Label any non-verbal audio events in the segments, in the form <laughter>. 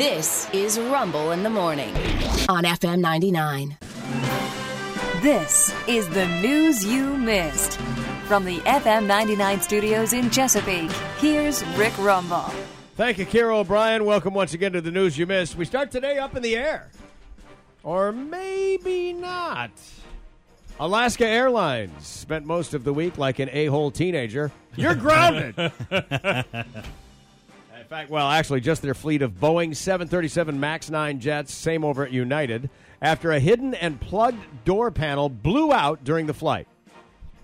This is Rumble in the Morning on FM 99. This is the news you missed. From the FM 99 studios in Chesapeake, here's Rick Rumble. Thank you, Kira O'Brien. Welcome once again to the news you missed. We start today up in the air. Or maybe not. Alaska Airlines spent most of the week like an a hole teenager. You're grounded. <laughs> Fact, well, actually, just their fleet of Boeing 737 MAX 9 jets, same over at United, after a hidden and plugged door panel blew out during the flight.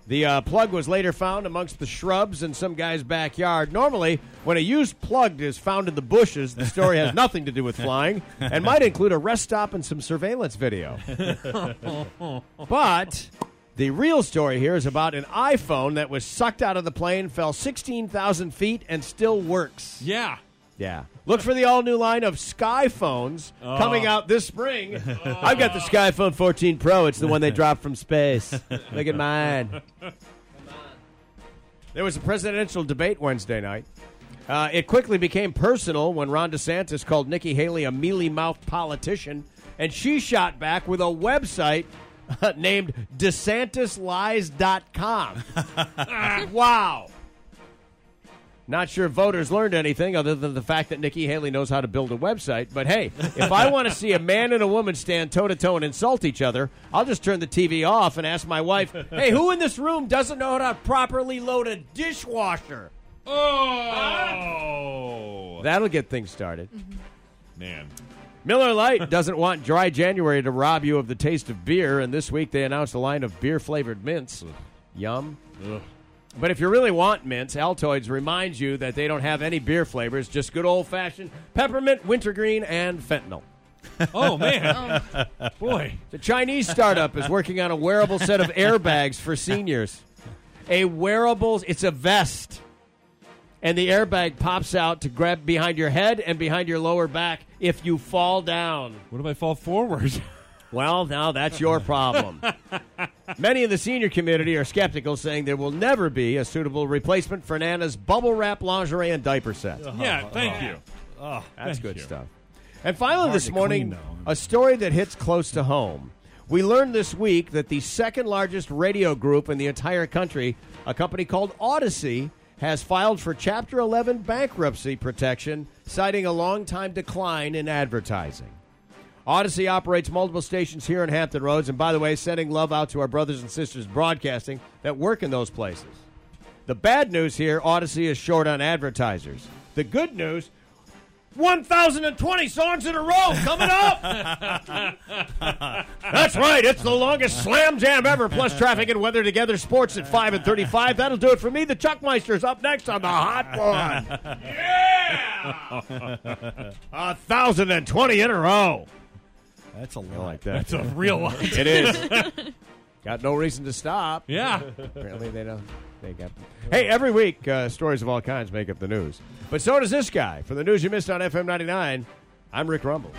The uh, plug was later found amongst the shrubs in some guy's backyard. Normally, when a used plug is found in the bushes, the story has <laughs> nothing to do with flying and might include a rest stop and some surveillance video. <laughs> but the real story here is about an iPhone that was sucked out of the plane, fell 16,000 feet, and still works. Yeah. Yeah. Look for the all new line of Sky phones coming out this spring. I've got the Sky Phone 14 Pro. It's the one they dropped from space. Look at mine. There was a presidential debate Wednesday night. Uh, it quickly became personal when Ron DeSantis called Nikki Haley a mealy mouthed politician, and she shot back with a website <laughs> named DeSantisLies.com. <laughs> wow. Not sure voters learned anything other than the fact that Nikki Haley knows how to build a website. But hey, if I want to see a man and a woman stand toe to toe and insult each other, I'll just turn the TV off and ask my wife, hey, who in this room doesn't know how to properly load a dishwasher? Oh. That'll get things started. Man. Miller Lite <laughs> doesn't want dry January to rob you of the taste of beer, and this week they announced a line of beer flavored mints. Yum. Ugh. But if you really want mints, Altoids reminds you that they don't have any beer flavors, just good old fashioned peppermint, wintergreen, and fentanyl. <laughs> Oh, man. <laughs> Boy. The Chinese startup is working on a wearable set of airbags for seniors. A wearable, it's a vest. And the airbag pops out to grab behind your head and behind your lower back if you fall down. What if I fall forward? <laughs> Well, now that's your problem. <laughs> Many in the senior community are skeptical, saying there will never be a suitable replacement for Nana's bubble wrap lingerie and diaper set. yeah, thank oh, you. Oh. oh, That's thank good you. stuff. And finally, this to morning, clean, though. a story that hits close to home. We learned this week that the second largest radio group in the entire country, a company called Audacy, has filed for Chapter 11 bankruptcy protection, citing a long time decline in advertising. Audacy operates multiple stations here in Hampton Roads, and by the way, sending love out to our brothers and sisters broadcasting that work in those places. The bad news here Audacy is short on advertisers. The good news 1,020 songs in a row coming up. <laughs> That's right. It's the longest slam jam ever, plus traffic and weather together. Sports at 5 and 35. That'll do it for me. The Chuckmeister's up next on the Hot One. Yeah! 1,020 in a row. That's a lot. like that. It's a real lot. It is. <laughs> got no reason to stop. Yeah. Apparently they don't. They got. Hey, every week uh, stories of all kinds make up the news, but so does this guy. For the news you missed on FM 99, I'm Rick Rumble.